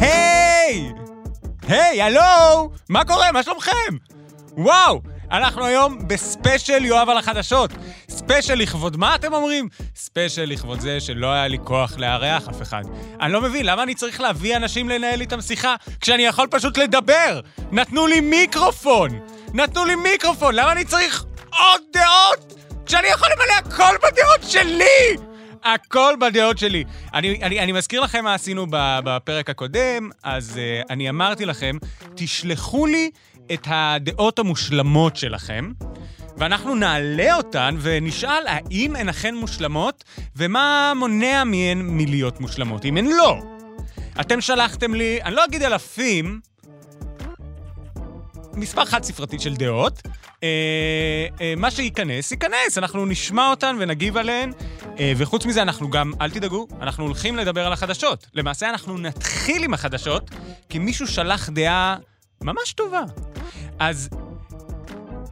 היי! היי, הלו! מה קורה? מה שלומכם? וואו! אנחנו היום בספיישל יואב על החדשות. ספיישל לכבוד מה אתם אומרים? ספיישל לכבוד זה שלא היה לי כוח לארח אף אחד. אני לא מבין, למה אני צריך להביא אנשים לנהל איתם שיחה כשאני יכול פשוט לדבר? נתנו לי מיקרופון! נתנו לי מיקרופון! למה אני צריך עוד דעות? כשאני יכול למלא הכל בדעות שלי! הכל בדעות שלי. אני, אני, אני מזכיר לכם מה עשינו בפרק הקודם, אז uh, אני אמרתי לכם, תשלחו לי את הדעות המושלמות שלכם, ואנחנו נעלה אותן ונשאל האם הן אכן מושלמות, ומה מונע מהן מלהיות מושלמות, אם הן לא. אתם שלחתם לי, אני לא אגיד אלפים, מספר חד ספרתי של דעות. אה, אה, מה שייכנס, ייכנס, אנחנו נשמע אותן ונגיב עליהן. אה, וחוץ מזה, אנחנו גם, אל תדאגו, אנחנו הולכים לדבר על החדשות. למעשה, אנחנו נתחיל עם החדשות, כי מישהו שלח דעה ממש טובה. אז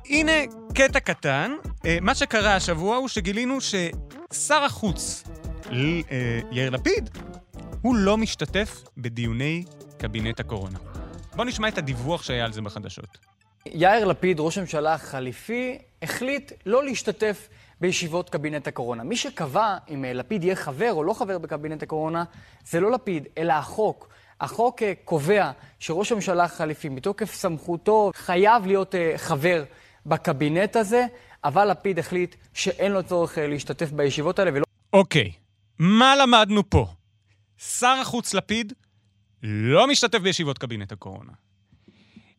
הנה קטע קטן. אה, מה שקרה השבוע הוא שגילינו ששר החוץ, אה, יאיר לפיד, הוא לא משתתף בדיוני קבינט הקורונה. בואו נשמע את הדיווח שהיה על זה בחדשות. יאיר לפיד, ראש הממשלה החליפי, החליט לא להשתתף בישיבות קבינט הקורונה. מי שקבע אם אה, לפיד יהיה חבר או לא חבר בקבינט הקורונה, זה לא לפיד, אלא החוק. החוק אה, קובע שראש הממשלה החליפי, מתוקף סמכותו, חייב להיות אה, חבר בקבינט הזה, אבל לפיד החליט שאין לו צורך להשתתף בישיבות האלה ולא... אוקיי, מה למדנו פה? שר החוץ לפיד לא משתתף בישיבות קבינט הקורונה.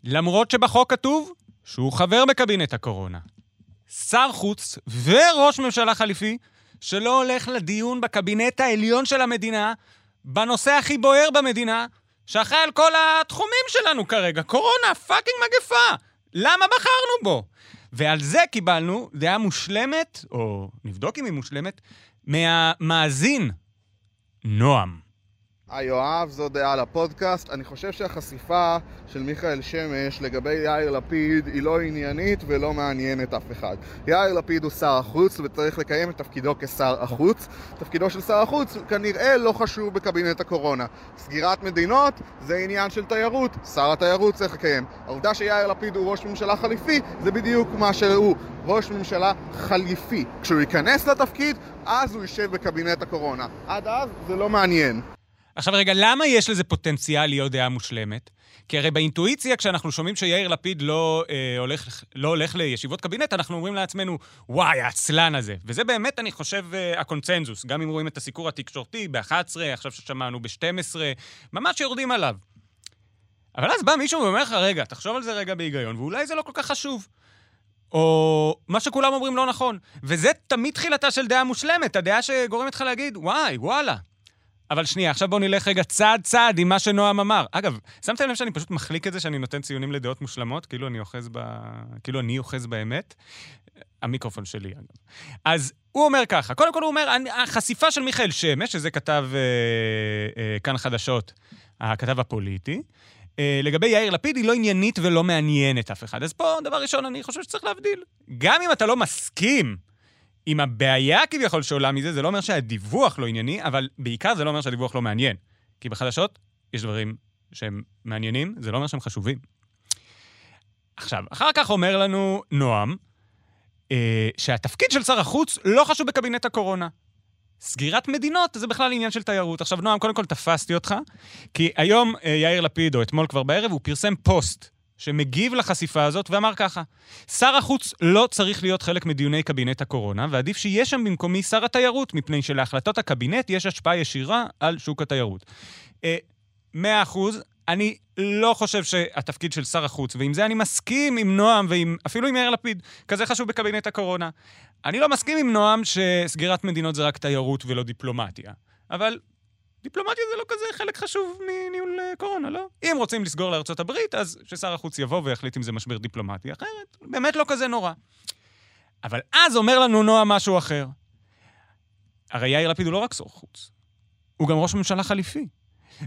למרות שבחוק כתוב שהוא חבר בקבינט הקורונה. שר חוץ וראש ממשלה חליפי שלא הולך לדיון בקבינט העליון של המדינה בנושא הכי בוער במדינה, שאחראי על כל התחומים שלנו כרגע, קורונה, fucking מגפה. למה בחרנו בו? ועל זה קיבלנו דעה מושלמת, או נבדוק אם היא מושלמת, מהמאזין נועם. היי יואב, זו דעה לפודקאסט. אני חושב שהחשיפה של מיכאל שמש לגבי יאיר לפיד היא לא עניינית ולא מעניינת אף אחד. יאיר לפיד הוא שר החוץ וצריך לקיים את תפקידו כשר החוץ. תפקידו של שר החוץ כנראה לא חשוב בקבינט הקורונה. סגירת מדינות זה עניין של תיירות, שר התיירות צריך לקיים. העובדה שיאיר לפיד הוא ראש ממשלה חליפי זה בדיוק מה שהוא. ראש ממשלה חליפי. כשהוא ייכנס לתפקיד, אז הוא יישב בקבינט הקורונה. עד אז זה לא מעניין. עכשיו רגע, למה יש לזה פוטנציאל להיות דעה מושלמת? כי הרי באינטואיציה, כשאנחנו שומעים שיאיר לפיד לא, אה, הולך, לא הולך לישיבות קבינט, אנחנו אומרים לעצמנו, וואי, העצלן הזה. וזה באמת, אני חושב, אה, הקונצנזוס. גם אם רואים את הסיקור התקשורתי ב-11, עכשיו ששמענו ב-12, ממש יורדים עליו. אבל אז בא מישהו ואומר לך, רגע, תחשוב על זה רגע בהיגיון, ואולי זה לא כל כך חשוב. או מה שכולם אומרים לא נכון. וזה תמיד תחילתה של דעה מושלמת, הדעה שגורמת לך להגיד, וואי, וואלה, אבל שנייה, עכשיו בואו נלך רגע צעד צעד עם מה שנועם אמר. אגב, שמתם לב שאני פשוט מחליק את זה שאני נותן ציונים לדעות מושלמות, כאילו אני אוחז ב... כאילו אני אוחז באמת? המיקרופון שלי, אגב. אז הוא אומר ככה, קודם כל הוא אומר, החשיפה של מיכאל שמש, שזה כתב אה, אה, כאן חדשות, הכתב הפוליטי, אה, לגבי יאיר לפיד היא לא עניינית ולא מעניינת אף אחד. אז פה, דבר ראשון, אני חושב שצריך להבדיל. גם אם אתה לא מסכים עם הבעיה כביכול שעולה מזה, זה לא אומר שהדיווח לא ענייני, אבל בעיקר זה לא אומר שהדיווח לא מעניין. כי בחדשות יש דברים שהם מעניינים, זה לא אומר שהם חשובים. עכשיו, אחר כך אומר לנו נועם, אה, שהתפקיד של שר החוץ לא חשוב בקבינט הקורונה. סגירת מדינות זה בכלל עניין של תיירות. עכשיו, נועם, קודם כל תפסתי אותך, כי היום אה, יאיר לפיד, או אתמול כבר בערב, הוא פרסם פוסט שמגיב לחשיפה הזאת ואמר ככה: שר החוץ לא צריך להיות חלק מדיוני קבינט הקורונה, ועדיף שיהיה שם במקומי שר התיירות, מפני שלהחלטות הקבינט יש השפעה ישירה על שוק התיירות. אה, מאה אחוז, אני לא חושב שהתפקיד של שר החוץ, ועם זה אני מסכים עם נועם ואפילו עם יאיר לפיד, כזה חשוב בקבינט הקורונה. אני לא מסכים עם נועם שסגירת מדינות זה רק תיירות ולא דיפלומטיה. אבל דיפלומטיה זה לא כזה חלק חשוב מניהול אה, קורונה, לא? אם רוצים לסגור לארצות הברית, אז ששר החוץ יבוא ויחליט אם זה משבר דיפלומטי. אחרת, באמת לא כזה נורא. אבל אז אומר לנו נועה משהו אחר. הרי יאיר לפיד הוא לא רק שר חוץ, הוא גם ראש ממשלה חליפי.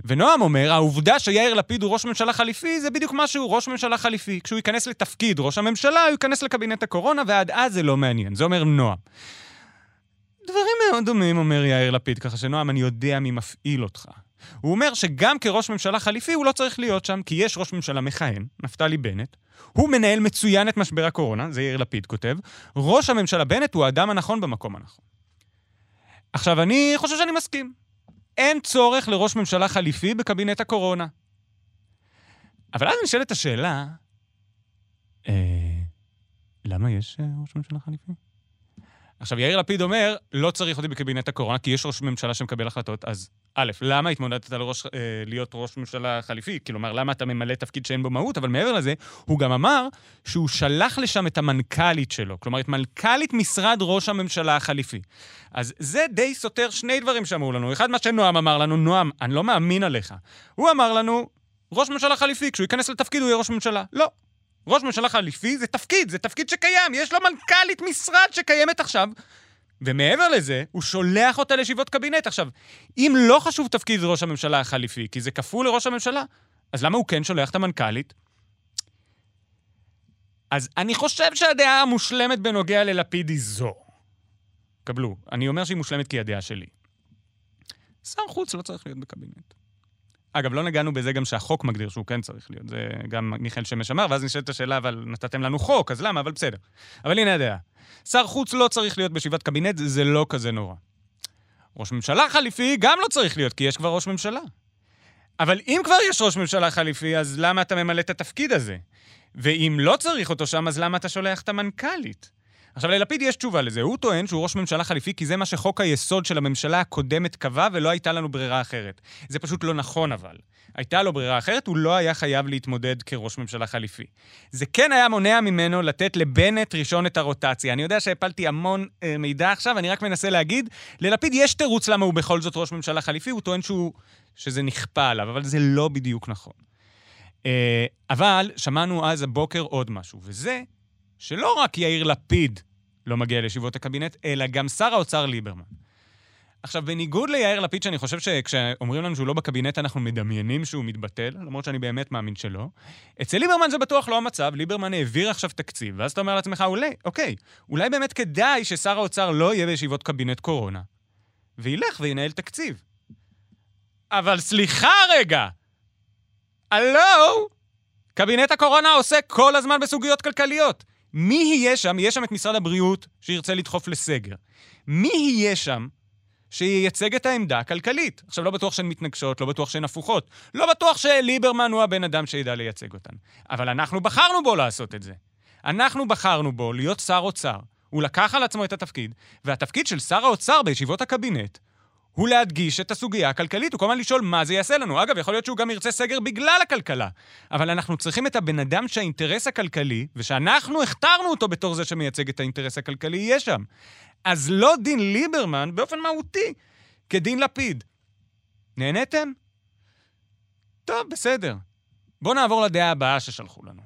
ונועם אומר, העובדה שיאיר לפיד הוא ראש ממשלה חליפי, זה בדיוק מה שהוא, ראש ממשלה חליפי. כשהוא ייכנס לתפקיד ראש הממשלה, הוא ייכנס לקבינט הקורונה, ועד אז זה לא מעניין. זה אומר נועם. דברים מאוד דומים, אומר יאיר לפיד, ככה שנועם, אני יודע מי מפעיל אותך. הוא אומר שגם כראש ממשלה חליפי הוא לא צריך להיות שם, כי יש ראש ממשלה מכהן, נפתלי בנט. הוא מנהל מצוין את משבר הקורונה, זה יאיר לפיד כותב. ראש הממשלה בנט הוא האדם הנכון במקום הנכון. עכשיו, אני חושב שאני מסכים. אין צורך לראש ממשלה חליפי בקבינט הקורונה. אבל אז נשאלת השאלה, אה, למה יש אה, ראש ממשלה חליפי? עכשיו, יאיר לפיד אומר, לא צריך אותי בקבינט הקורונה, כי יש ראש ממשלה שמקבל החלטות, אז א', למה התמודדת לראש, אה, להיות ראש ממשלה חליפי? כלומר, למה אתה ממלא תפקיד שאין בו מהות? אבל מעבר לזה, הוא גם אמר שהוא שלח לשם את המנכ"לית שלו, כלומר, את מנכ"לית משרד ראש הממשלה החליפי. אז זה די סותר שני דברים שאמרו לנו. אחד, מה שנועם אמר לנו, נועם, אני לא מאמין עליך. הוא אמר לנו, ראש ממשלה חליפי, כשהוא ייכנס לתפקיד הוא יהיה ראש ממשלה. לא. ראש ממשלה חליפי זה תפקיד, זה תפקיד שקיים, יש לו מנכ"לית משרד שקיימת עכשיו. ומעבר לזה, הוא שולח אותה לישיבות קבינט. עכשיו, אם לא חשוב תפקיד ראש הממשלה החליפי, כי זה כפול לראש הממשלה, אז למה הוא כן שולח את המנכ"לית? אז אני חושב שהדעה המושלמת בנוגע ללפיד היא זו. קבלו, אני אומר שהיא מושלמת כי היא הדעה שלי. שר חוץ לא צריך להיות בקבינט. אגב, לא נגענו בזה גם שהחוק מגדיר שהוא כן צריך להיות. זה גם מיכאל שמש אמר, ואז נשאלת השאלה, אבל נתתם לנו חוק, אז למה? אבל בסדר. אבל הנה הדעה. שר חוץ לא צריך להיות בישיבת קבינט, זה לא כזה נורא. ראש ממשלה חליפי גם לא צריך להיות, כי יש כבר ראש ממשלה. אבל אם כבר יש ראש ממשלה חליפי, אז למה אתה ממלא את התפקיד הזה? ואם לא צריך אותו שם, אז למה אתה שולח את המנכ"לית? עכשיו, ללפיד יש תשובה לזה. הוא טוען שהוא ראש ממשלה חליפי כי זה מה שחוק היסוד של הממשלה הקודמת קבע ולא הייתה לנו ברירה אחרת. זה פשוט לא נכון אבל. הייתה לו ברירה אחרת, הוא לא היה חייב להתמודד כראש ממשלה חליפי. זה כן היה מונע ממנו לתת לבנט ראשון את הרוטציה. אני יודע שהפלתי המון אה, מידע עכשיו, אני רק מנסה להגיד, ללפיד יש תירוץ למה הוא בכל זאת ראש ממשלה חליפי, הוא טוען שהוא, שזה נכפה עליו, אבל זה לא בדיוק נכון. אה, אבל שמענו אז הבוקר עוד משהו, וזה שלא רק יאיר לפיד לא מגיע לישיבות הקבינט, אלא גם שר האוצר ליברמן. עכשיו, בניגוד ליאיר לפיד, שאני חושב שכשאומרים לנו שהוא לא בקבינט, אנחנו מדמיינים שהוא מתבטל, למרות שאני באמת מאמין שלא, אצל ליברמן זה בטוח לא המצב, ליברמן העביר עכשיו תקציב, ואז אתה אומר לעצמך, אולי, אוקיי, אולי באמת כדאי ששר האוצר לא יהיה בישיבות קבינט קורונה, וילך וינהל תקציב. אבל סליחה רגע! הלו? קבינט הקורונה עוסק כל הזמן בסוגיות כלכליות. מי יהיה שם? יהיה שם את משרד הבריאות שירצה לדחוף לסגר. מי יהיה שם שייצג את העמדה הכלכלית? עכשיו, לא בטוח שהן מתנגשות, לא בטוח שהן הפוכות. לא בטוח שליברמן הוא הבן אדם שידע לייצג אותן. אבל אנחנו בחרנו בו לעשות את זה. אנחנו בחרנו בו להיות שר אוצר. הוא לקח על עצמו את התפקיד, והתפקיד של שר האוצר בישיבות הקבינט הוא להדגיש את הסוגיה הכלכלית, הוא כל הזמן לשאול מה זה יעשה לנו. אגב, יכול להיות שהוא גם ירצה סגר בגלל הכלכלה. אבל אנחנו צריכים את הבן אדם שהאינטרס הכלכלי, ושאנחנו הכתרנו אותו בתור זה שמייצג את האינטרס הכלכלי, יהיה שם. אז לא דין ליברמן באופן מהותי כדין לפיד. נהניתם? טוב, בסדר. בואו נעבור לדעה הבאה ששלחו לנו.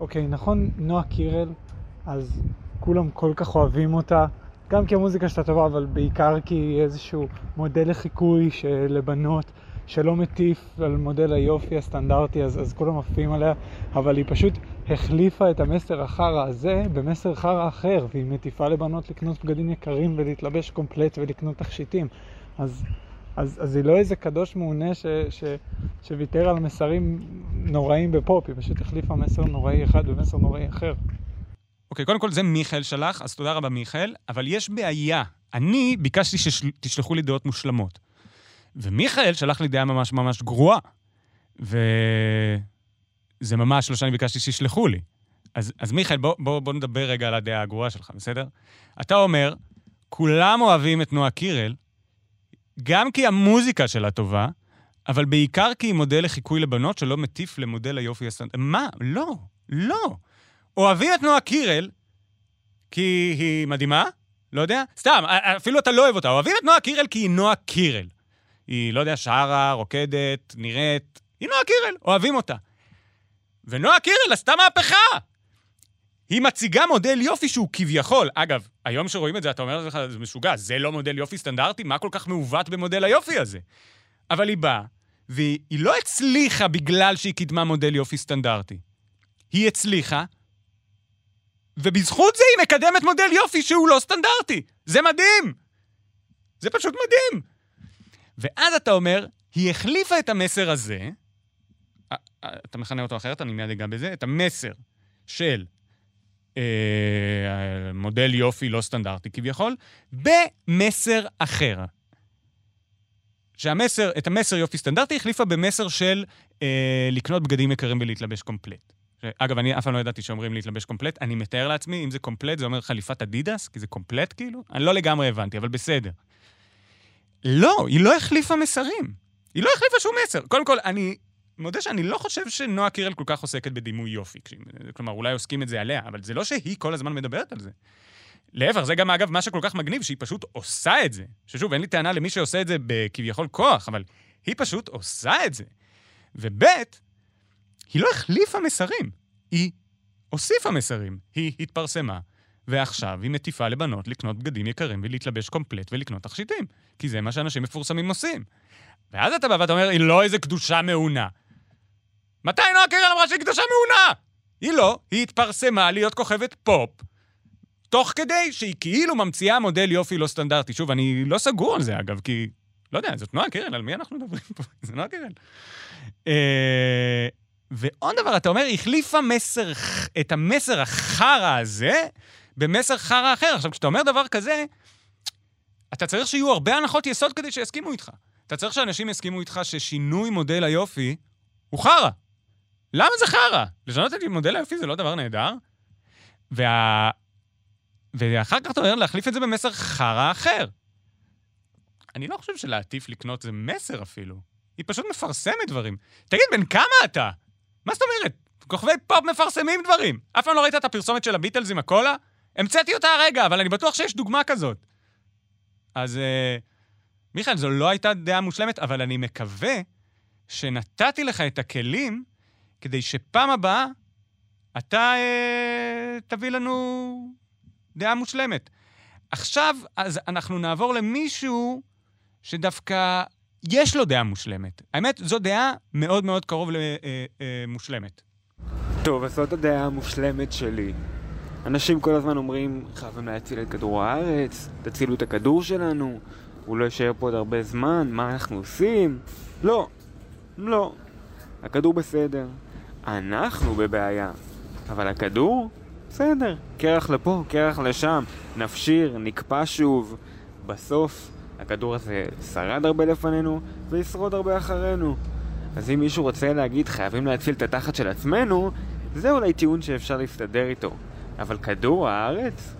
אוקיי, נכון, נועה קירל, אז כולם כל כך אוהבים אותה. גם כי המוזיקה שלה טובה, אבל בעיקר כי היא איזשהו מודל לחיקוי לבנות שלא מטיף על מודל היופי הסטנדרטי, אז, אז כולם עפים עליה, אבל היא פשוט החליפה את המסר החרא הזה במסר חרא אחר, והיא מטיפה לבנות לקנות בגדים יקרים ולהתלבש קומפלט ולקנות תכשיטים. אז, אז, אז היא לא איזה קדוש מעונה ש, ש, שוויתר על מסרים נוראים בפופ, היא פשוט החליפה מסר נוראי אחד במסר נוראי אחר. אוקיי, קודם כל זה מיכאל שלח, אז תודה רבה מיכאל, אבל יש בעיה. אני ביקשתי שתשלחו לי דעות מושלמות. ומיכאל שלח לי דעה ממש ממש גרועה. וזה ממש לא שאני ביקשתי שישלחו לי. אז, אז מיכאל, בוא, בוא, בוא נדבר רגע על הדעה הגרועה שלך, בסדר? אתה אומר, כולם אוהבים את נועה קירל, גם כי המוזיקה שלה טובה, אבל בעיקר כי היא מודל לחיקוי לבנות שלא מטיף למודל היופי הסטנדרט. מה? לא, לא. אוהבים את נועה קירל, כי היא מדהימה? לא יודע? סתם, אפילו אתה לא אוהב אותה. אוהבים את נועה קירל כי היא נועה קירל. היא, לא יודע, שרה, רוקדת, נראית... היא נועה קירל, אוהבים אותה. ונועה קירל עשתה מהפכה! היא מציגה מודל יופי שהוא כביכול, אגב, היום שרואים את זה, אתה אומר לך, זה משוגע, זה לא מודל יופי סטנדרטי? מה כל כך מעוות במודל היופי הזה? אבל היא באה, והיא לא הצליחה בגלל שהיא קידמה מודל יופי סטנדרטי. היא הצליחה, ובזכות זה היא מקדמת מודל יופי שהוא לא סטנדרטי. זה מדהים! זה פשוט מדהים. ואז אתה אומר, היא החליפה את המסר הזה, אה, אה, אתה מכנה אותו אחרת, אני מיד אגע בזה, את המסר של אה, מודל יופי לא סטנדרטי כביכול, במסר אחר. שהמסר, את המסר יופי סטנדרטי החליפה במסר של אה, לקנות בגדים יקרים ולהתלבש קומפלט. אגב, אני אף פעם לא ידעתי שאומרים להתלבש קומפלט, אני מתאר לעצמי, אם זה קומפלט, זה אומר חליפת אדידס, כי זה קומפלט כאילו? אני לא לגמרי הבנתי, אבל בסדר. לא, היא לא החליפה מסרים. היא לא החליפה שום מסר. קודם כל, אני מודה שאני לא חושב שנועה קירל כל כך עוסקת בדימוי יופי. כלומר, אולי עוסקים את זה עליה, אבל זה לא שהיא כל הזמן מדברת על זה. להפך, זה גם אגב מה שכל כך מגניב, שהיא פשוט עושה את זה. ששוב, אין לי טענה למי שעושה את זה בכביכול כוח, אבל היא פשוט עושה את זה. וב', היא לא החליפה מסרים, היא הוסיפה מסרים. היא התפרסמה, ועכשיו היא מטיפה לבנות לקנות בגדים יקרים ולהתלבש קומפלט ולקנות תכשיטים, כי זה מה שאנשים מפורסמים עושים. ואז אתה בא ואתה אומר, היא לא איזה קדושה מעונה. מתי נועה קירל אמרה שהיא קדושה מעונה? היא לא, היא התפרסמה להיות כוכבת פופ, תוך כדי שהיא כאילו ממציאה מודל יופי לא סטנדרטי. שוב, אני לא סגור על זה, אגב, כי... לא יודע, זאת נועה קירל, על מי אנחנו מדברים פה? זה נועה קירל. ועוד דבר, אתה אומר, החליפה מסר, את המסר החרא הזה במסר חרא אחר. עכשיו, כשאתה אומר דבר כזה, אתה צריך שיהיו הרבה הנחות יסוד כדי שיסכימו איתך. אתה צריך שאנשים יסכימו איתך ששינוי מודל היופי הוא חרא. למה זה חרא? לשנות את מודל היופי זה לא דבר נהדר? וה... ואחר כך אתה אומר להחליף את זה במסר חרא אחר. אני לא חושב שלהטיף לקנות זה מסר אפילו. היא פשוט מפרסמת דברים. תגיד, בן כמה אתה? מה זאת אומרת? כוכבי פופ מפרסמים דברים. אף פעם לא ראית את הפרסומת של הביטלס עם הקולה? המצאתי אותה הרגע, אבל אני בטוח שיש דוגמה כזאת. אז, אה, מיכאל, זו לא הייתה דעה מושלמת, אבל אני מקווה שנתתי לך את הכלים כדי שפעם הבאה אתה אה, תביא לנו דעה מושלמת. עכשיו, אז אנחנו נעבור למישהו שדווקא יש לו דעה מושלמת. האמת, זו דעה מאוד מאוד קרוב למושלמת. אה, אה, טוב, אז זאת הדעה המושלמת שלי. אנשים כל הזמן אומרים, חייבים להציל את כדור הארץ, תצילו את הכדור שלנו, הוא לא יישאר פה עוד הרבה זמן, מה אנחנו עושים? לא, לא. הכדור בסדר. אנחנו בבעיה. אבל הכדור? בסדר. קרח לפה, קרח לשם, נפשיר, נקפא שוב. בסוף, הכדור הזה שרד הרבה לפנינו, וישרוד הרבה אחרינו. אז אם מישהו רוצה להגיד חייבים להציל את התחת של עצמנו, זה אולי טיעון שאפשר להסתדר איתו. אבל כדור הארץ?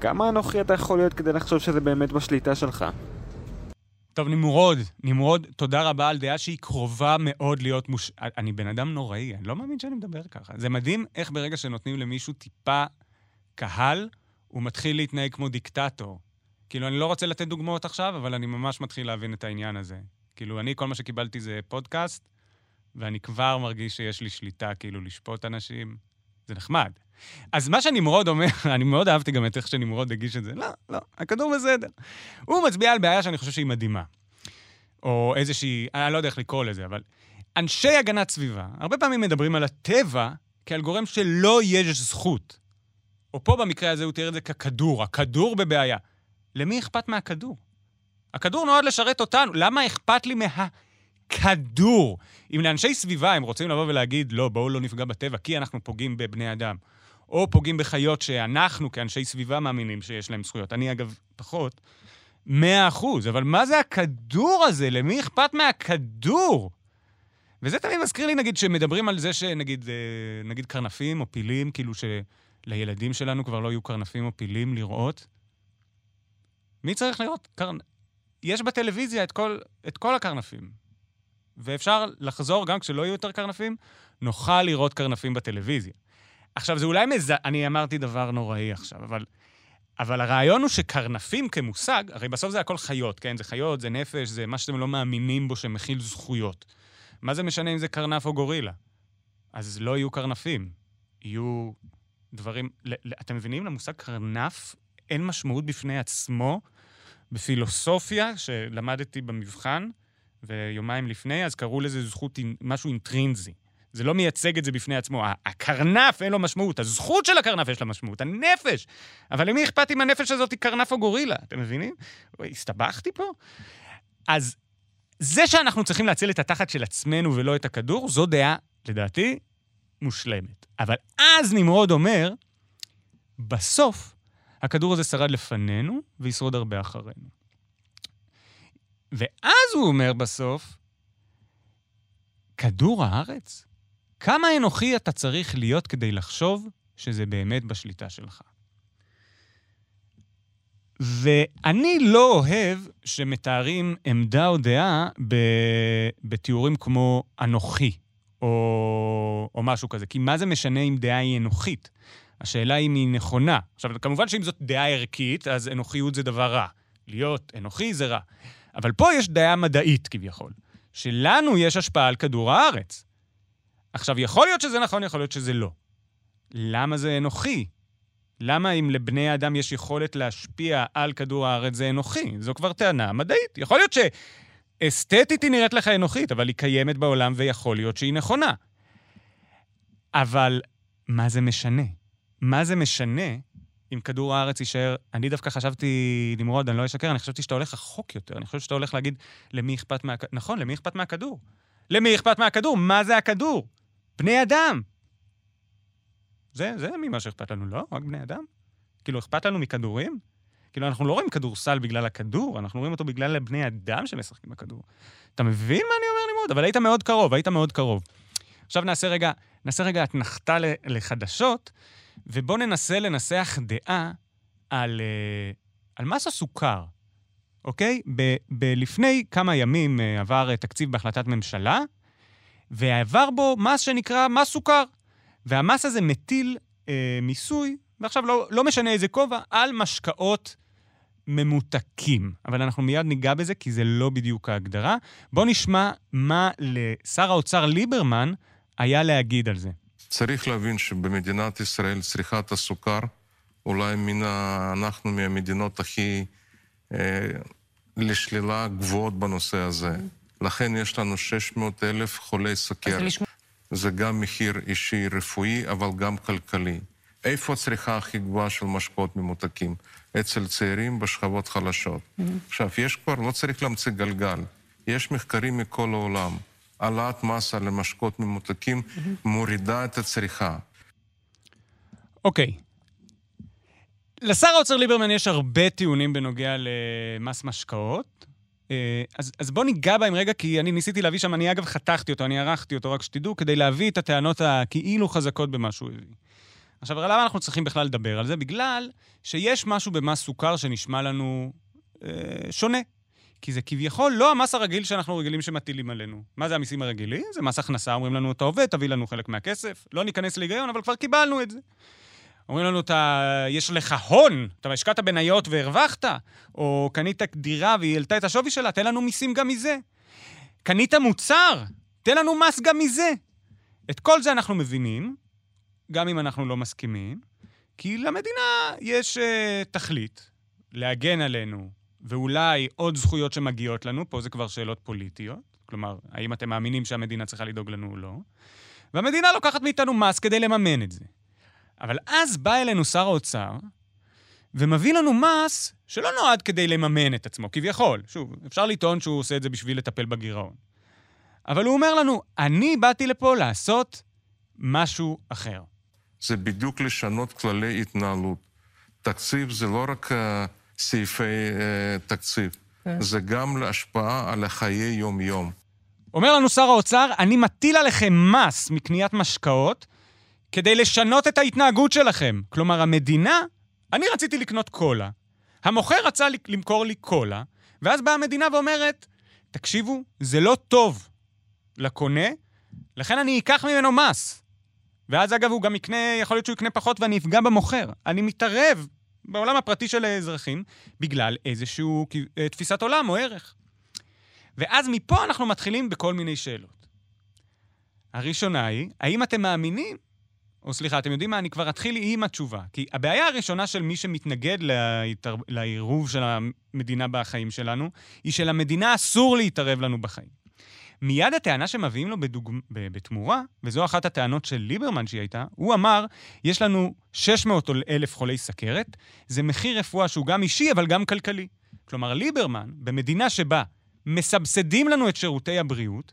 כמה אנוכי אתה יכול להיות כדי לחשוב שזה באמת בשליטה שלך? טוב, נמרוד, נמרוד, תודה רבה על דעה שהיא קרובה מאוד להיות מוש... אני בן אדם נוראי, אני לא מאמין שאני מדבר ככה. זה מדהים איך ברגע שנותנים למישהו טיפה קהל, הוא מתחיל להתנהג כמו דיקטטור. כאילו, אני לא רוצה לתת דוגמאות עכשיו, אבל אני ממש מתחיל להבין את העניין הזה. כאילו, אני, כל מה שקיבלתי זה פודקאסט, ואני כבר מרגיש שיש לי שליטה, כאילו, לשפוט אנשים. זה נחמד. אז מה שנמרוד אומר, אני מאוד אהבתי גם את איך שנמרוד הגיש את זה, לא, לא, הכדור בסדר. הוא מצביע על בעיה שאני חושב שהיא מדהימה. או איזושהי, אני לא יודע איך לקרוא לזה, אבל אנשי הגנת סביבה, הרבה פעמים מדברים על הטבע כעל גורם שלא יש זכות. או פה במקרה הזה הוא תיאר את זה ככדור, הכדור בבעיה. למי אכפת מהכדור? הכדור נועד לשרת אותנו, למה אכפת לי מהכדור? אם לאנשי סביבה הם רוצים לבוא ולהגיד, לא, בואו לא נפגע בטבע, כי אנחנו פוגעים בבני אדם, או פוגעים בחיות שאנחנו כאנשי סביבה מאמינים שיש להם זכויות. אני, אגב, פחות. מאה אחוז, אבל מה זה הכדור הזה? למי אכפת מהכדור? וזה תמיד מזכיר לי, נגיד, שמדברים על זה שנגיד, אה, נגיד קרנפים או פילים, כאילו שלילדים שלנו כבר לא יהיו קרנפים או פילים לראות. מי צריך לראות? קרנ... יש בטלוויזיה את כל, את כל הקרנפים. ואפשר לחזור, גם כשלא יהיו יותר קרנפים, נוכל לראות קרנפים בטלוויזיה. עכשיו, זה אולי מז... אני אמרתי דבר נוראי עכשיו, אבל... אבל הרעיון הוא שקרנפים כמושג, הרי בסוף זה הכל חיות, כן? זה חיות, זה נפש, זה מה שאתם לא מאמינים בו שמכיל זכויות. מה זה משנה אם זה קרנף או גורילה? אז לא יהיו קרנפים, יהיו דברים... אתם מבינים? למושג קרנף אין משמעות בפני עצמו בפילוסופיה שלמדתי במבחן, ויומיים לפני, אז קראו לזה זכות, משהו אינטרינזי. זה לא מייצג את זה בפני עצמו. הקרנף אין לו משמעות, הזכות של הקרנף יש לה משמעות, הנפש. אבל למי אכפת אם הנפש הזאת היא קרנף או גורילה? אתם מבינים? הסתבכתי פה? אז זה שאנחנו צריכים להציל את התחת של עצמנו ולא את הכדור, זו דעה, לדעתי, מושלמת. אבל אז נמרוד אומר, בסוף, הכדור הזה שרד לפנינו וישרוד הרבה אחרינו. ואז הוא אומר בסוף, כדור הארץ? כמה אנוכי אתה צריך להיות כדי לחשוב שזה באמת בשליטה שלך? ואני לא אוהב שמתארים עמדה או דעה. בתיאורים כמו אנוכי, או... או משהו כזה. כי מה זה משנה אם דעה היא אנוכית? השאלה אם היא נכונה. עכשיו, כמובן שאם זאת דעה ערכית, אז אנוכיות זה דבר רע. להיות אנוכי זה רע. אבל פה יש דעה מדעית כביכול, שלנו יש השפעה על כדור הארץ. עכשיו, יכול להיות שזה נכון, יכול להיות שזה לא. למה זה אנוכי? למה אם לבני האדם יש יכולת להשפיע על כדור הארץ זה אנוכי? זו כבר טענה מדעית. יכול להיות שאסתטית היא נראית לך אנוכית, אבל היא קיימת בעולם ויכול להיות שהיא נכונה. אבל מה זה משנה? מה זה משנה אם כדור הארץ יישאר... אני דווקא חשבתי, נמרוד, אני לא אשקר, אני חשבתי שאתה הולך רחוק יותר. אני חושב שאתה הולך להגיד למי אכפת מהכדור. נכון, למי אכפת מהכדור? למי אכפת מהכדור? מה זה הכדור? בני אדם. זה, זה ממה שאכפת לנו, לא? רק בני אדם? כאילו, אכפת לנו מכדורים? כאילו, אנחנו לא רואים כדורסל בגלל הכדור, אנחנו רואים אותו בגלל בני אדם שמשחקים בכדור. אתה מבין מה אני אומר, נמרוד? אבל היית מאוד קרוב, היית מאוד קרוב. עכשיו נעשה רגע, נעשה רגע אתנחתה לחדשות, ובואו ננסה לנסח דעה על, אה, על מס הסוכר, אוקיי? ב- ב- לפני כמה ימים אה, עבר אה, תקציב בהחלטת ממשלה, ועבר בו מס שנקרא מס סוכר. והמס הזה מטיל אה, מיסוי, ועכשיו לא, לא משנה איזה כובע, על משקאות ממותקים. אבל אנחנו מיד ניגע בזה, כי זה לא בדיוק ההגדרה. בואו נשמע מה לשר האוצר ליברמן היה להגיד על זה. צריך להבין שבמדינת ישראל צריכת הסוכר, אולי מן ה... אנחנו מהמדינות הכי אה, לשלילה גבוהות בנושא הזה. לכן יש לנו 600 אלף חולי סוכרת. זה גם מחיר אישי רפואי, אבל גם כלכלי. איפה הצריכה הכי גבוהה של משקאות ממותקים? אצל צעירים בשכבות חלשות. עכשיו, יש כבר, לא צריך להמציא גלגל. יש מחקרים מכל העולם. העלאת מס על המשקאות ממותקים מורידה את הצריכה. אוקיי. לשר האוצר ליברמן יש הרבה טיעונים בנוגע למס משקאות. אה, אז, אז בואו ניגע בהם רגע, כי אני ניסיתי להביא שם, אני אגב חתכתי אותו, אני ערכתי אותו, רק שתדעו, כדי להביא את הטענות הכאילו חזקות במה שהוא הביא. עכשיו, למה אנחנו צריכים בכלל לדבר על זה? בגלל שיש משהו במס סוכר שנשמע לנו אה, שונה. כי זה כביכול לא המס הרגיל שאנחנו רגילים שמטילים עלינו. מה זה המיסים הרגילים? זה מס הכנסה, אומרים לנו, אתה עובד, תביא לנו חלק מהכסף. לא ניכנס להיגיון, אבל כבר קיבלנו את זה. אומרים לנו, אתה, יש לך הון, אתה השקעת בניות והרווחת, או קנית דירה והיא העלתה את השווי שלה, תן לנו מיסים גם מזה. קנית מוצר, תן לנו מס גם מזה. את כל זה אנחנו מבינים, גם אם אנחנו לא מסכימים, כי למדינה יש uh, תכלית, להגן עלינו, ואולי עוד זכויות שמגיעות לנו, פה זה כבר שאלות פוליטיות, כלומר, האם אתם מאמינים שהמדינה צריכה לדאוג לנו או לא, והמדינה לוקחת מאיתנו מס כדי לממן את זה. אבל אז בא אלינו שר האוצר, ומביא לנו מס שלא נועד כדי לממן את עצמו, כביכול. שוב, אפשר לטעון שהוא עושה את זה בשביל לטפל בגירעון. אבל הוא אומר לנו, אני באתי לפה לעשות משהו אחר. זה בדיוק לשנות כללי התנהלות. תקציב זה לא רק uh, סעיפי uh, תקציב, זה גם השפעה על החיי יום-יום. אומר לנו שר האוצר, אני מטיל עליכם מס מקניית משקאות כדי לשנות את ההתנהגות שלכם. כלומר, המדינה, אני רציתי לקנות קולה, המוכר רצה למכור לי קולה, ואז באה המדינה ואומרת, תקשיבו, זה לא טוב לקונה, לכן אני אקח ממנו מס. ואז אגב, הוא גם יקנה, יכול להיות שהוא יקנה פחות ואני אפגע במוכר. אני מתערב בעולם הפרטי של האזרחים בגלל איזושהי תפיסת עולם או ערך. ואז מפה אנחנו מתחילים בכל מיני שאלות. הראשונה היא, האם אתם מאמינים, או סליחה, אתם יודעים מה? אני כבר אתחיל עם התשובה. כי הבעיה הראשונה של מי שמתנגד להתער... לעירוב של המדינה בחיים שלנו, היא שלמדינה אסור להתערב לנו בחיים. מיד הטענה שמביאים לו בדוג... בתמורה, וזו אחת הטענות של ליברמן שהיא הייתה, הוא אמר, יש לנו 600 אלף חולי סכרת, זה מחיר רפואה שהוא גם אישי אבל גם כלכלי. כלומר, ליברמן, במדינה שבה מסבסדים לנו את שירותי הבריאות,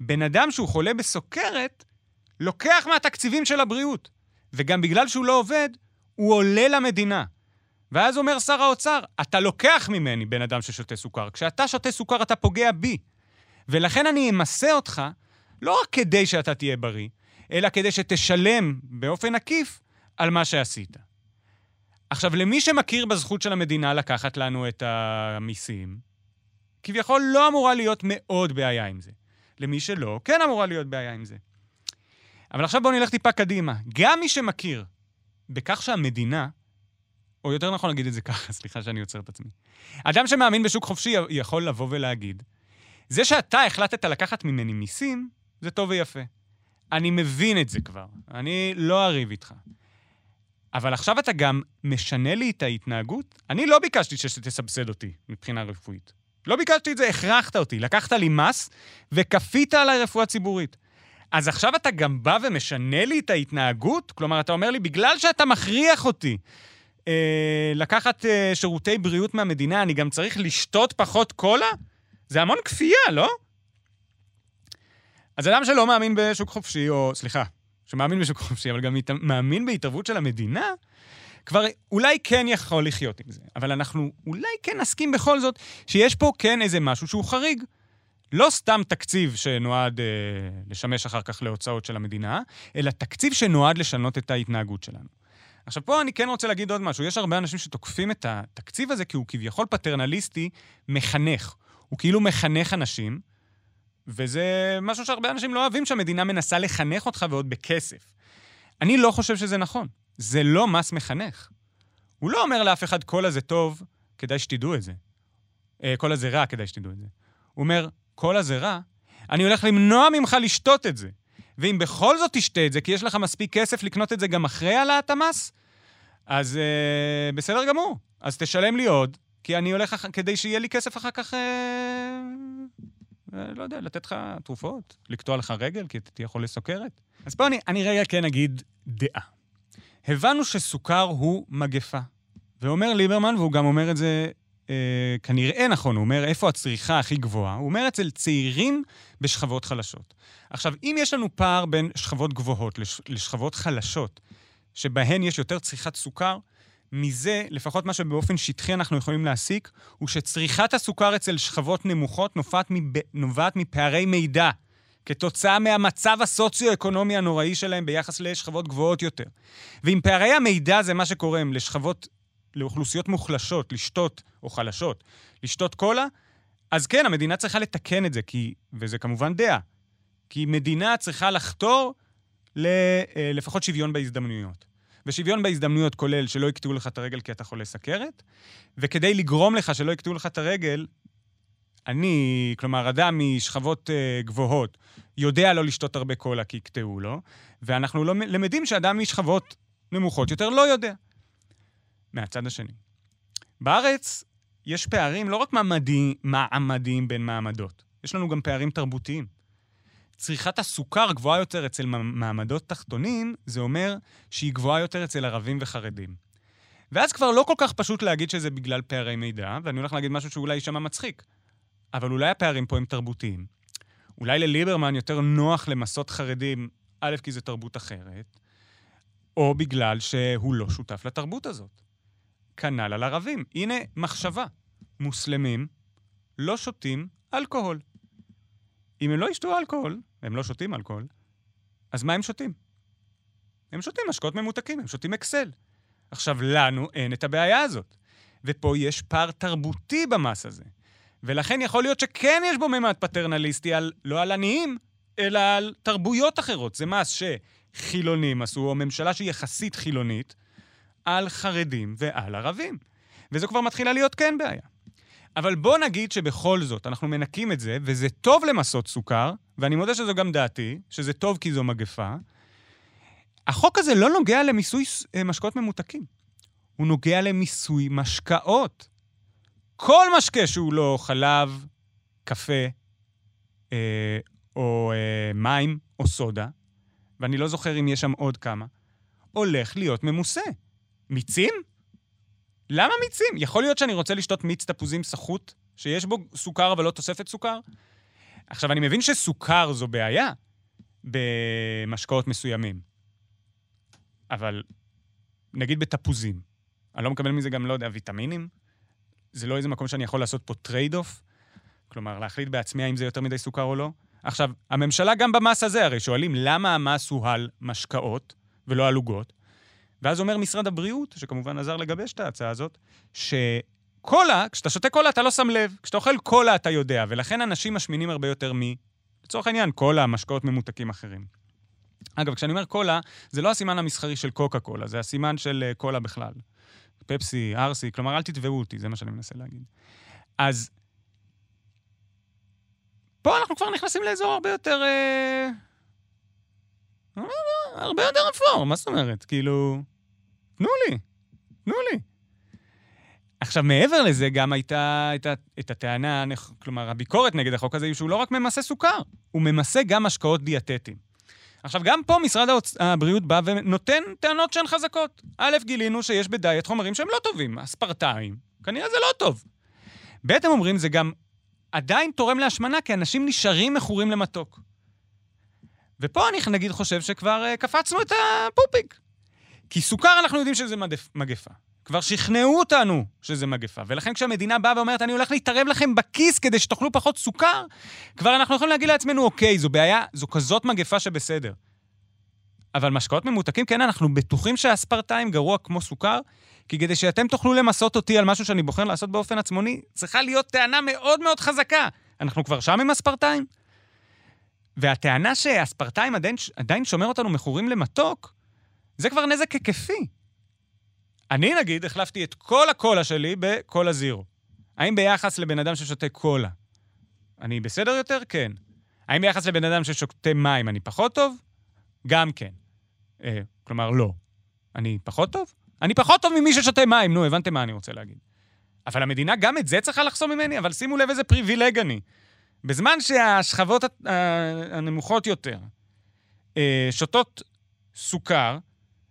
בן אדם שהוא חולה בסוכרת, לוקח מהתקציבים של הבריאות. וגם בגלל שהוא לא עובד, הוא עולה למדינה. ואז אומר שר האוצר, אתה לוקח ממני בן אדם ששותה סוכר. כשאתה שותה סוכר אתה פוגע בי. ולכן אני אמסה אותך, לא רק כדי שאתה תהיה בריא, אלא כדי שתשלם באופן עקיף על מה שעשית. עכשיו, למי שמכיר בזכות של המדינה לקחת לנו את המיסים, כביכול לא אמורה להיות מאוד בעיה עם זה. למי שלא, כן אמורה להיות בעיה עם זה. אבל עכשיו בואו נלך טיפה קדימה. גם מי שמכיר בכך שהמדינה, או יותר נכון להגיד את זה ככה, סליחה שאני עוצר את עצמי. אדם שמאמין בשוק חופשי יכול לבוא ולהגיד, זה שאתה החלטת לקחת ממני מיסים, זה טוב ויפה. אני מבין את זה כבר, אני לא אריב איתך. אבל עכשיו אתה גם משנה לי את ההתנהגות? אני לא ביקשתי שתסבסד אותי מבחינה רפואית. לא ביקשתי את זה, הכרחת אותי. לקחת לי מס וכפית עליי רפואה ציבורית. אז עכשיו אתה גם בא ומשנה לי את ההתנהגות? כלומר, אתה אומר לי, בגלל שאתה מכריח אותי אה, לקחת אה, שירותי בריאות מהמדינה, אני גם צריך לשתות פחות קולה? זה המון כפייה, לא? אז אדם שלא מאמין בשוק חופשי, או סליחה, שמאמין בשוק חופשי, אבל גם מאמין בהתערבות של המדינה, כבר אולי כן יכול לחיות עם זה. אבל אנחנו אולי כן נסכים בכל זאת שיש פה כן איזה משהו שהוא חריג. לא סתם תקציב שנועד אה, לשמש אחר כך להוצאות של המדינה, אלא תקציב שנועד לשנות את ההתנהגות שלנו. עכשיו, פה אני כן רוצה להגיד עוד משהו. יש הרבה אנשים שתוקפים את התקציב הזה כי הוא כביכול פטרנליסטי, מחנך. הוא כאילו מחנך אנשים, וזה משהו שהרבה אנשים לא אוהבים, שהמדינה מנסה לחנך אותך ועוד בכסף. אני לא חושב שזה נכון. זה לא מס מחנך. הוא לא אומר לאף אחד, כל הזה טוב, כדאי שתדעו את זה. אה, כל הזה רע, כדאי שתדעו את זה. הוא אומר, כל הזה רע, אני הולך למנוע ממך לשתות את זה. ואם בכל זאת תשתה את זה, כי יש לך מספיק כסף לקנות את זה גם אחרי העלאת המס, אז אה, בסדר גמור. אז תשלם לי עוד, כי אני הולך, כדי שיהיה לי כסף אחר כך, אה, אה, לא יודע, לתת לך תרופות, לקטוע לך רגל, כי אתה תהיה חולה סוכרת. אז פה אני, אני רגע כן אגיד דעה. הבנו שסוכר הוא מגפה. ואומר ליברמן, והוא גם אומר את זה אה, כנראה נכון, הוא אומר איפה הצריכה הכי גבוהה, הוא אומר אצל צעירים בשכבות חלשות. עכשיו, אם יש לנו פער בין שכבות גבוהות לש, לשכבות חלשות, שבהן יש יותר צריכת סוכר, מזה, לפחות מה שבאופן שטחי אנחנו יכולים להסיק, הוא שצריכת הסוכר אצל שכבות נמוכות נובעת, מב... מפערי מידע, כתוצאה מהמצב הסוציו-אקונומי הנוראי שלהם ביחס לשכבות גבוהות יותר. ואם פערי המידע זה מה שקוראים לשכבות, לאוכלוסיות מוחלשות, לשתות, או חלשות, לשתות קולה, אז כן, המדינה צריכה לתקן את זה, כי, וזה כמובן דעה, כי מדינה צריכה לחתור לפחות שוויון בהזדמנויות. ושוויון בהזדמנויות כולל שלא יקטעו לך את הרגל כי אתה חולה סכרת, וכדי לגרום לך שלא יקטעו לך את הרגל, אני, כלומר, אדם משכבות uh, גבוהות, יודע לא לשתות הרבה קולה כי יקטעו לו, ואנחנו לא למדים שאדם משכבות נמוכות יותר לא יודע. מהצד השני. בארץ יש פערים לא רק מעמדיים, מעמדיים בין מעמדות, יש לנו גם פערים תרבותיים. צריכת הסוכר גבוהה יותר אצל מעמדות תחתונים, זה אומר שהיא גבוהה יותר אצל ערבים וחרדים. ואז כבר לא כל כך פשוט להגיד שזה בגלל פערי מידע, ואני הולך להגיד משהו שאולי יישמע מצחיק, אבל אולי הפערים פה הם תרבותיים. אולי לליברמן יותר נוח למסות חרדים, א', כי זו תרבות אחרת, או בגלל שהוא לא שותף לתרבות הזאת. כנ"ל על ערבים. הנה מחשבה. מוסלמים לא שותים אלכוהול. אם הם לא ישתו אלכוהול, והם לא שותים אלכוהול, אז מה הם שותים? הם שותים משקאות ממותקים, הם שותים אקסל. עכשיו, לנו אין את הבעיה הזאת. ופה יש פער תרבותי במס הזה. ולכן יכול להיות שכן יש בו ממד פטרנליסטי, על, לא על עניים, אלא על תרבויות אחרות. זה מס שחילונים עשו, או ממשלה שהיא יחסית חילונית, על חרדים ועל ערבים. וזו כבר מתחילה להיות כן בעיה. אבל בוא נגיד שבכל זאת אנחנו מנקים את זה, וזה טוב למסות סוכר, ואני מודה שזו גם דעתי, שזה טוב כי זו מגפה, החוק הזה לא נוגע למיסוי אה, משקאות ממותקים, הוא נוגע למיסוי משקאות. כל משקה שהוא לא חלב, קפה, אה, או אה, מים, או סודה, ואני לא זוכר אם יש שם עוד כמה, הולך להיות ממוסה. מיצים? למה מיצים? יכול להיות שאני רוצה לשתות מיץ תפוזים סחוט, שיש בו סוכר אבל לא תוספת סוכר? עכשיו, אני מבין שסוכר זו בעיה במשקאות מסוימים, אבל נגיד בתפוזים, אני לא מקבל מזה גם, לא יודע, ויטמינים? זה לא איזה מקום שאני יכול לעשות פה trade-off? כלומר, להחליט בעצמי האם זה יותר מדי סוכר או לא? עכשיו, הממשלה גם במס הזה, הרי שואלים למה המס הוא על משקאות ולא על עוגות, ואז אומר משרד הבריאות, שכמובן עזר לגבש את ההצעה הזאת, שקולה, כשאתה שותה קולה אתה לא שם לב, כשאתה אוכל קולה אתה יודע, ולכן אנשים משמינים הרבה יותר מ... לצורך העניין, קולה, משקאות ממותקים אחרים. אגב, כשאני אומר קולה, זה לא הסימן המסחרי של קוקה קולה, זה הסימן של אה, קולה בכלל. פפסי, ארסי, כלומר, אל תתבעו אותי, זה מה שאני מנסה להגיד. אז פה אנחנו כבר נכנסים לאזור הרבה יותר... אה... הרבה יותר אפור, מה זאת אומרת? כאילו... תנו לי, תנו לי. עכשיו, מעבר לזה, גם הייתה את, את הטענה, כלומר, הביקורת נגד החוק הזה היא שהוא לא רק ממסה סוכר, הוא ממסה גם משקאות דיאטטיים. עכשיו, גם פה משרד הבריאות בא ונותן טענות שהן חזקות. א', גילינו שיש בדיאט חומרים שהם לא טובים, אספרטיים, כנראה זה לא טוב. ב', הם אומרים, זה גם עדיין תורם להשמנה, כי אנשים נשארים מכורים למתוק. ופה אני נגיד חושב שכבר uh, קפצנו את הפופיק. כי סוכר אנחנו יודעים שזה מגפה. כבר שכנעו אותנו שזה מגפה. ולכן כשהמדינה באה ואומרת, אני הולך להתערב לכם בכיס כדי שתאכלו פחות סוכר, כבר אנחנו יכולים להגיד לעצמנו, אוקיי, זו בעיה, זו כזאת מגפה שבסדר. אבל משקאות ממותקים, כן, אנחנו בטוחים שהאספרטיים גרוע כמו סוכר, כי כדי שאתם תוכלו למסות אותי על משהו שאני בוחר לעשות באופן עצמוני, צריכה להיות טענה מאוד מאוד חזקה. אנחנו כבר שם עם אספרטיים? והטענה שהאספרטיים עדיין, עדיין שומר אותנו מכורים למתוק, זה כבר נזק היקפי. אני, נגיד, החלפתי את כל הקולה שלי בקולה זירו. האם ביחס לבן אדם ששותה קולה, אני בסדר יותר? כן. האם ביחס לבן אדם ששותה מים אני פחות טוב? גם כן. אה, כלומר, לא. אני פחות טוב? אני פחות טוב ממי ששותה מים, נו, הבנתם מה אני רוצה להגיד. אבל המדינה גם את זה צריכה לחסום ממני, אבל שימו לב איזה פריבילג אני. בזמן שהשכבות הנמוכות יותר אה, שותות סוכר,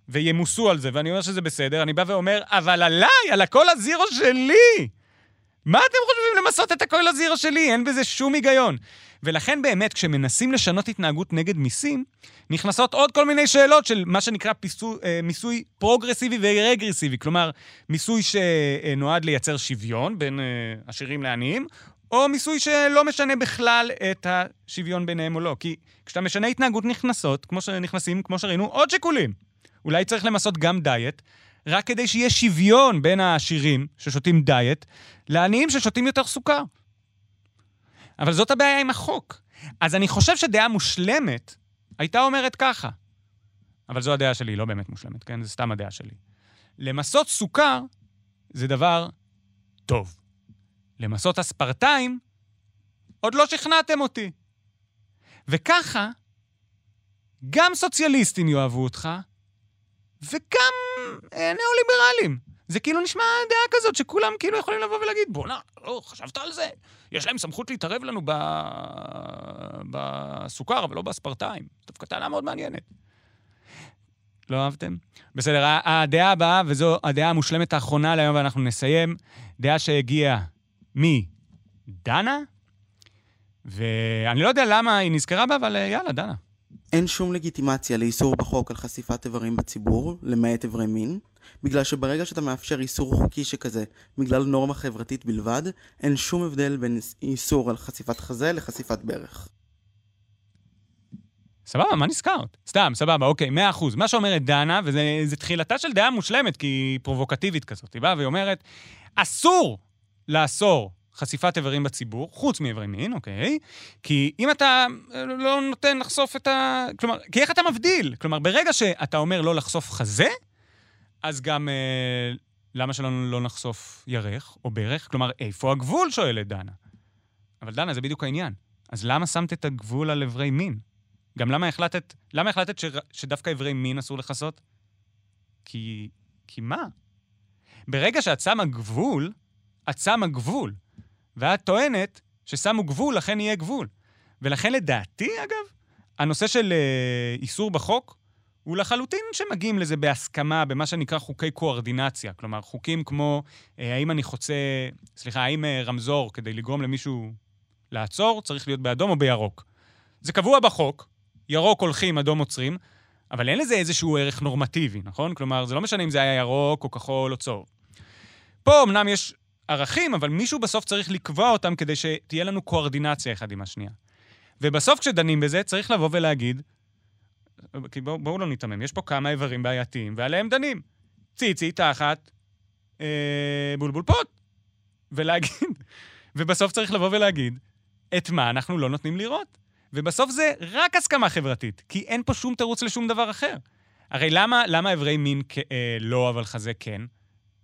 וימוסו על זה, ואני אומר שזה בסדר, אני בא ואומר, אבל עליי, על הקולה זירו שלי! מה אתם חושבים למסות את הקולה זירו שלי? אין בזה שום היגיון. ולכן באמת, כשמנסים לשנות התנהגות נגד מיסים, נכנסות עוד כל מיני שאלות של מה שנקרא פיסו, אה, מיסוי פרוגרסיבי ורגרסיבי, כלומר, מיסוי שנועד לייצר שוויון בין אה, עשירים לעניים, או מיסוי שלא משנה בכלל את השוויון ביניהם או לא. כי כשאתה משנה התנהגות נכנסות, כמו שנכנסים, כמו שראינו, עוד שיקולים. אולי צריך למסות גם דיאט, רק כדי שיהיה שוויון בין העשירים ששותים דיאט לעניים ששותים יותר סוכר. אבל זאת הבעיה עם החוק. אז אני חושב שדעה מושלמת הייתה אומרת ככה, אבל זו הדעה שלי, היא לא באמת מושלמת, כן? זו סתם הדעה שלי. למסות סוכר זה דבר טוב. למסות אספרטיים, עוד לא שכנעתם אותי. וככה, גם סוציאליסטים יאהבו אותך, וגם אה, ניאו-ליברלים. זה כאילו נשמע דעה כזאת שכולם כאילו יכולים לבוא ולהגיד, בואנה, לא, חשבת על זה? יש להם סמכות להתערב לנו ב... בסוכר, אבל לא באספרטיים. דווקא טענה מאוד מעניינת. לא אהבתם? בסדר, הדעה הבאה, וזו הדעה המושלמת האחרונה להיום, ואנחנו נסיים, דעה שהגיעה מדנה, ואני לא יודע למה היא נזכרה בה, אבל יאללה, דנה. אין שום לגיטימציה לאיסור בחוק על חשיפת איברים בציבור, למעט איברי מין, בגלל שברגע שאתה מאפשר איסור חוקי שכזה, בגלל נורמה חברתית בלבד, אין שום הבדל בין איסור על חשיפת חזה לחשיפת ברך. סבבה, מה נזכרת? סתם, סבבה, אוקיי, מאה אחוז. מה שאומרת דנה, וזה תחילתה של דעה מושלמת, כי היא פרובוקטיבית כזאת. היא באה והיא אומרת, אסור לאסור חשיפת איברים בציבור, חוץ מאיברי מין, אוקיי? כי אם אתה אה, לא נותן לחשוף את ה... כלומר, כי איך אתה מבדיל? כלומר, ברגע שאתה אומר לא לחשוף חזה, אז גם אה, למה שלא לא נחשוף ירך או ברך? כלומר, איפה הגבול? שואלת דנה. אבל דנה, זה בדיוק העניין. אז למה שמת את הגבול על איברי מין? גם למה החלטת, למה החלטת ש, שדווקא איברי מין אסור לכסות? כי... כי מה? ברגע שאת שמה גבול, את שמה גבול. ואת טוענת ששמו גבול, לכן יהיה גבול. ולכן לדעתי, אגב, הנושא של uh, איסור בחוק, הוא לחלוטין שמגיעים לזה בהסכמה, במה שנקרא חוקי קואורדינציה. כלומר, חוקים כמו uh, האם אני חוצה, סליחה, האם uh, רמזור, כדי לגרום למישהו לעצור, צריך להיות באדום או בירוק. זה קבוע בחוק, ירוק הולכים, אדום עוצרים, אבל אין לזה איזשהו ערך נורמטיבי, נכון? כלומר, זה לא משנה אם זה היה ירוק או כחול או צהוב. פה אמנם יש ערכים, אבל מישהו בסוף צריך לקבוע אותם כדי שתהיה לנו קואורדינציה אחד עם השנייה. ובסוף כשדנים בזה, צריך לבוא ולהגיד, כי בואו בוא לא ניתמם, יש פה כמה איברים בעייתיים, ועליהם דנים. ציצי, תחת, אה, בולבול פוט. ולהגיד, ובסוף צריך לבוא ולהגיד, את מה אנחנו לא נותנים לראות. ובסוף זה רק הסכמה חברתית, כי אין פה שום תירוץ לשום דבר אחר. הרי למה, למה אברי מין כ, אה, לא, אבל חזה כן?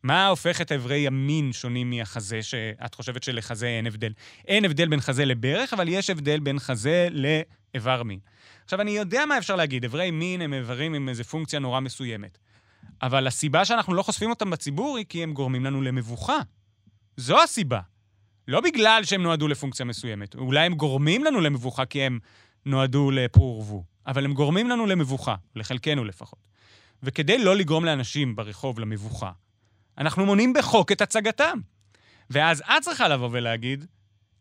מה הופך את אברי המין שונים מהחזה, שאת חושבת שלחזה אין הבדל? אין הבדל בין חזה לברך, אבל יש הבדל בין חזה לאיבר מין. עכשיו, אני יודע מה אפשר להגיד, אברי מין הם איברים עם איזו פונקציה נורא מסוימת. אבל הסיבה שאנחנו לא חושפים אותם בציבור היא כי הם גורמים לנו למבוכה. זו הסיבה. לא בגלל שהם נועדו לפונקציה מסוימת. אולי הם גורמים לנו למבוכה כי הם נועדו לפרו ורבו, אבל הם גורמים לנו למבוכה, לחלקנו לפחות. וכדי לא לגרום לאנשים ברחוב למבוכה, אנחנו מונעים בחוק את הצגתם. ואז את צריכה לבוא ולהגיד,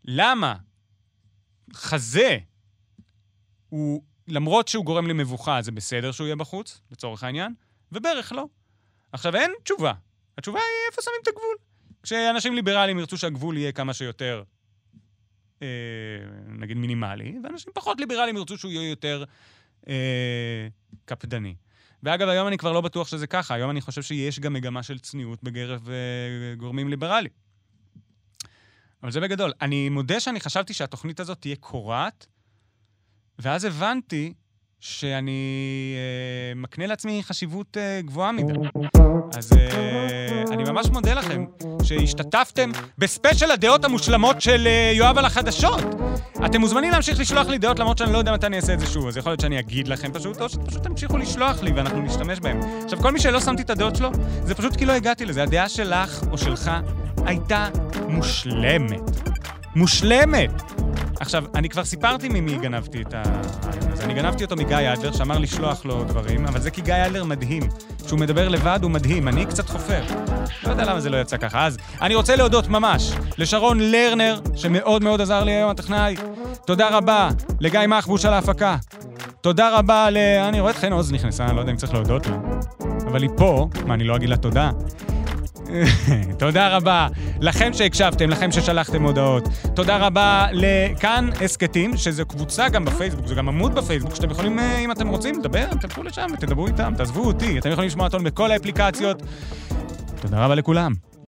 למה חזה הוא, למרות שהוא גורם למבוכה, זה בסדר שהוא יהיה בחוץ, לצורך העניין, וברך לא. עכשיו, אין תשובה. התשובה היא איפה שמים את הגבול. כשאנשים ליברליים ירצו שהגבול יהיה כמה שיותר, אה, נגיד, מינימלי, ואנשים פחות ליברליים ירצו שהוא יהיה יותר אה, קפדני. ואגב, היום אני כבר לא בטוח שזה ככה, היום אני חושב שיש גם מגמה של צניעות בקרב אה, גורמים ליברליים. אבל זה בגדול. אני מודה שאני חשבתי שהתוכנית הזאת תהיה קורעת, ואז הבנתי שאני אה, מקנה לעצמי חשיבות אה, גבוהה מדי. אז אה, אני ממש מודה לכם שהשתתפתם בספיישל הדעות המושלמות של אה, יואב על החדשות. אתם מוזמנים להמשיך לשלוח לי דעות, למרות שאני לא יודע מתי אני אעשה את זה שוב, אז יכול להיות שאני אגיד לכם פשוט, או שפשוט תמשיכו לשלוח לי ואנחנו נשתמש בהם. עכשיו, כל מי שלא שמתי את הדעות שלו, זה פשוט כי לא הגעתי לזה. הדעה שלך או שלך הייתה מושלמת. מושלמת! עכשיו, אני כבר סיפרתי ממי גנבתי את הרעיון הזה. אני גנבתי אותו מגיא אדלר, שאמר לשלוח לו דברים, אבל זה כי גיא אדלר מדהים. כשהוא מדבר לבד הוא מדהים, אני קצת חופר. לא יודע למה זה לא יצא ככה. אז אני רוצה להודות ממש לשרון לרנר, שמאוד מאוד עזר לי היום, הטכנאי. תודה רבה לגיא מחבוש על ההפקה. תודה רבה ל... אני רואה את חן עוז נכנסה, אני לא יודע אם צריך להודות לה. אבל היא פה, מה, אני לא אגיד לה תודה? תודה רבה לכם שהקשבתם, לכם ששלחתם הודעות. תודה רבה לכאן הסכתים, שזו קבוצה גם בפייסבוק, זה גם עמוד בפייסבוק, שאתם יכולים, אה, אם אתם רוצים, לדבר, תלכו לשם ותדברו איתם, תעזבו אותי. אתם יכולים לשמוע אותנו בכל האפליקציות. תודה רבה לכולם.